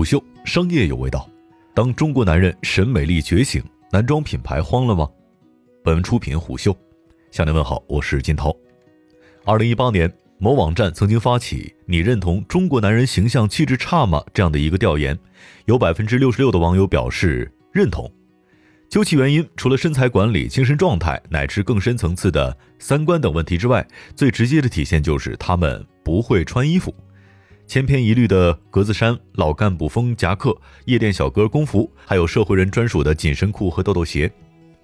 虎嗅商业有味道。当中国男人审美力觉醒，男装品牌慌了吗？本文出品虎嗅，向您问好，我是金涛。二零一八年，某网站曾经发起“你认同中国男人形象气质差吗”这样的一个调研，有百分之六十六的网友表示认同。究其原因，除了身材管理、精神状态乃至更深层次的三观等问题之外，最直接的体现就是他们不会穿衣服。千篇一律的格子衫、老干部风夹克、夜店小哥工服，还有社会人专属的紧身裤和豆豆鞋，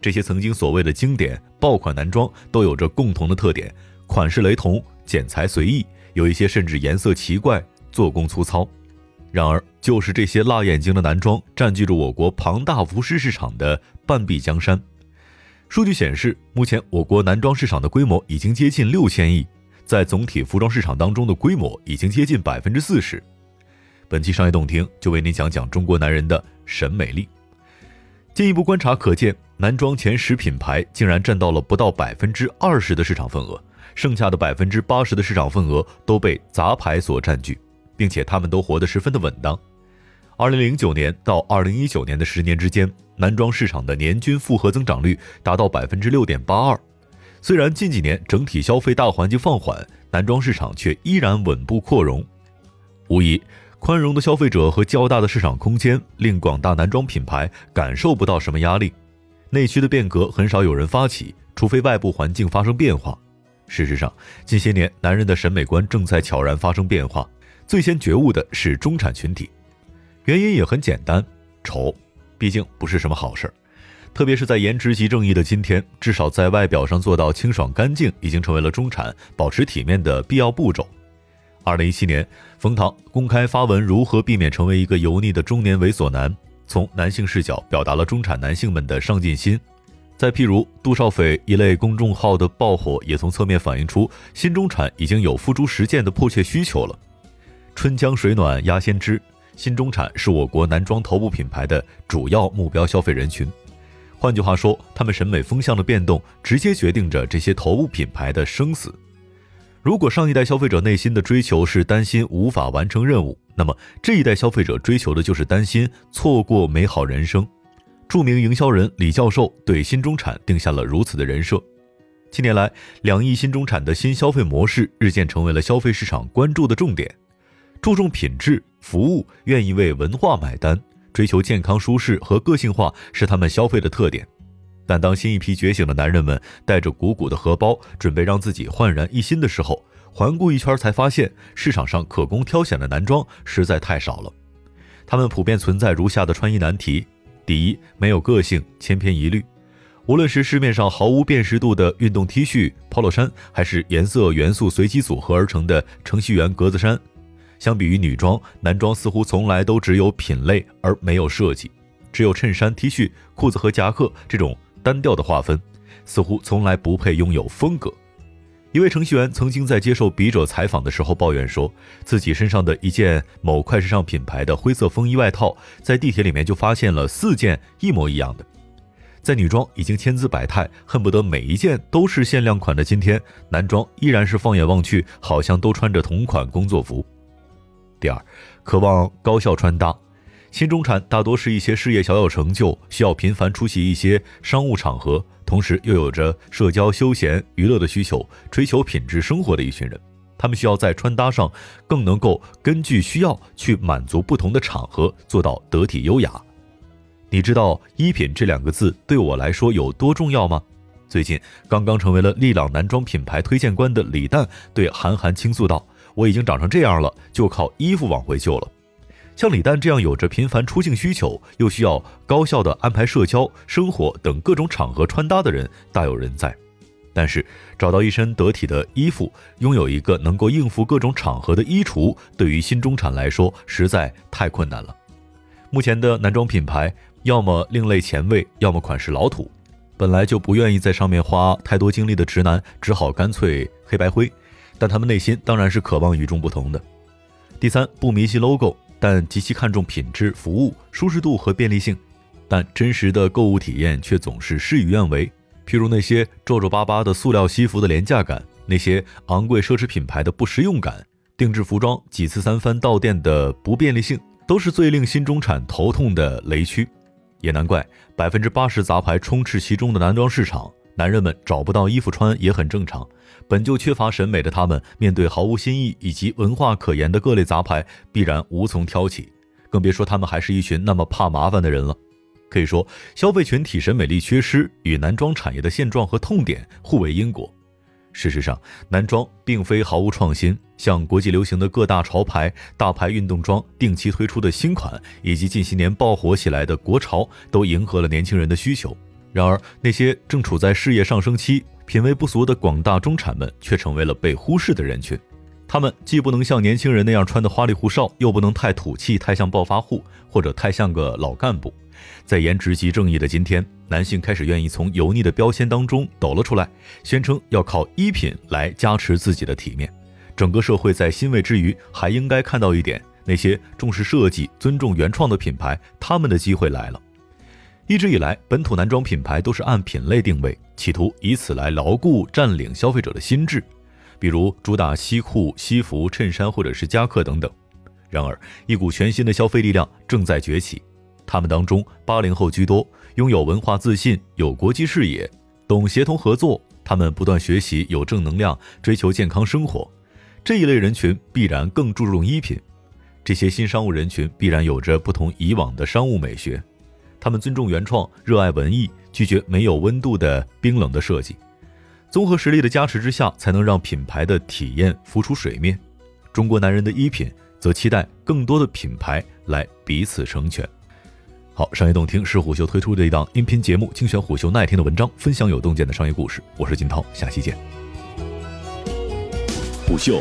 这些曾经所谓的经典爆款男装，都有着共同的特点：款式雷同、剪裁随意，有一些甚至颜色奇怪、做工粗糙。然而，就是这些辣眼睛的男装，占据着我国庞大服饰市场的半壁江山。数据显示，目前我国男装市场的规模已经接近六千亿，在总体服装市场当中的规模已经接近百分之四十。本期商业动听就为您讲讲中国男人的审美力。进一步观察可见，男装前十品牌竟然占到了不到百分之二十的市场份额，剩下的百分之八十的市场份额都被杂牌所占据。并且他们都活得十分的稳当。二零零九年到二零一九年的十年之间，男装市场的年均复合增长率达到百分之六点八二。虽然近几年整体消费大环境放缓，男装市场却依然稳步扩容。无疑，宽容的消费者和较大的市场空间令广大男装品牌感受不到什么压力。内需的变革很少有人发起，除非外部环境发生变化。事实上，近些年男人的审美观正在悄然发生变化。最先觉悟的是中产群体，原因也很简单，丑，毕竟不是什么好事儿，特别是在颜值即正义的今天，至少在外表上做到清爽干净，已经成为了中产保持体面的必要步骤。二零一七年，冯唐公开发文如何避免成为一个油腻的中年猥琐男，从男性视角表达了中产男性们的上进心。再譬如杜少斐一类公众号的爆火，也从侧面反映出新中产已经有付诸实践的迫切需求了。春江水暖鸭先知，新中产是我国男装头部品牌的主要目标消费人群。换句话说，他们审美风向的变动，直接决定着这些头部品牌的生死。如果上一代消费者内心的追求是担心无法完成任务，那么这一代消费者追求的就是担心错过美好人生。著名营销人李教授对新中产定下了如此的人设。近年来，两亿新中产的新消费模式日渐成为了消费市场关注的重点。注重品质服务，愿意为文化买单，追求健康舒适和个性化是他们消费的特点。但当新一批觉醒的男人们带着鼓鼓的荷包，准备让自己焕然一新的时候，环顾一圈才发现市场上可供挑选的男装实在太少了。他们普遍存在如下的穿衣难题：第一，没有个性，千篇一律。无论是市面上毫无辨识度的运动 T 恤、polo 衫，还是颜色元素随机组合而成的程序员格子衫。相比于女装，男装似乎从来都只有品类而没有设计，只有衬衫、T 恤、裤子和夹克这种单调的划分，似乎从来不配拥有风格。一位程序员曾经在接受笔者采访的时候抱怨说，自己身上的一件某快时尚品牌的灰色风衣外套，在地铁里面就发现了四件一模一样的。在女装已经千姿百态，恨不得每一件都是限量款的今天，男装依然是放眼望去，好像都穿着同款工作服。第二，渴望高效穿搭，新中产大多是一些事业小有成就，需要频繁出席一些商务场合，同时又有着社交、休闲、娱乐的需求，追求品质生活的一群人。他们需要在穿搭上更能够根据需要去满足不同的场合，做到得体优雅。你知道“衣品”这两个字对我来说有多重要吗？最近刚刚成为了利朗男装品牌推荐官的李诞对韩寒倾诉道。我已经长成这样了，就靠衣服往回救了。像李诞这样有着频繁出镜需求，又需要高效的安排社交、生活等各种场合穿搭的人大有人在。但是，找到一身得体的衣服，拥有一个能够应付各种场合的衣橱，对于新中产来说实在太困难了。目前的男装品牌，要么另类前卫，要么款式老土。本来就不愿意在上面花太多精力的直男，只好干脆黑白灰。但他们内心当然是渴望与众不同的。第三，不迷信 logo，但极其看重品质、服务、舒适度和便利性，但真实的购物体验却总是事与愿违。譬如那些皱皱巴巴的塑料西服的廉价感，那些昂贵奢侈品牌的不实用感，定制服装几次三番到店的不便利性，都是最令新中产头痛的雷区，也难怪百分之八十杂牌充斥其中的男装市场，男人们找不到衣服穿也很正常。本就缺乏审美的他们，面对毫无新意以及文化可言的各类杂牌，必然无从挑起，更别说他们还是一群那么怕麻烦的人了。可以说，消费群体审美力缺失与男装产业的现状和痛点互为因果。事实上，男装并非毫无创新，像国际流行的各大潮牌、大牌运动装定期推出的新款，以及近些年爆火起来的国潮，都迎合了年轻人的需求。然而，那些正处在事业上升期、品味不俗的广大中产们，却成为了被忽视的人群。他们既不能像年轻人那样穿得花里胡哨，又不能太土气、太像暴发户，或者太像个老干部。在颜值即正义的今天，男性开始愿意从油腻的标签当中抖了出来，宣称要靠衣品来加持自己的体面。整个社会在欣慰之余，还应该看到一点：那些重视设计、尊重原创的品牌，他们的机会来了。一直以来，本土男装品牌都是按品类定位，企图以此来牢固占领消费者的心智，比如主打西裤、西服、衬衫或者是夹克等等。然而，一股全新的消费力量正在崛起。他们当中，八零后居多，拥有文化自信，有国际视野，懂协同合作。他们不断学习，有正能量，追求健康生活。这一类人群必然更注重衣品。这些新商务人群必然有着不同以往的商务美学。他们尊重原创，热爱文艺，拒绝没有温度的冰冷的设计。综合实力的加持之下，才能让品牌的体验浮出水面。中国男人的衣品则期待更多的品牌来彼此成全。好，商业洞听是虎嗅推出的一档音频节目，精选虎嗅耐听的文章，分享有洞见的商业故事。我是金涛，下期见。虎嗅，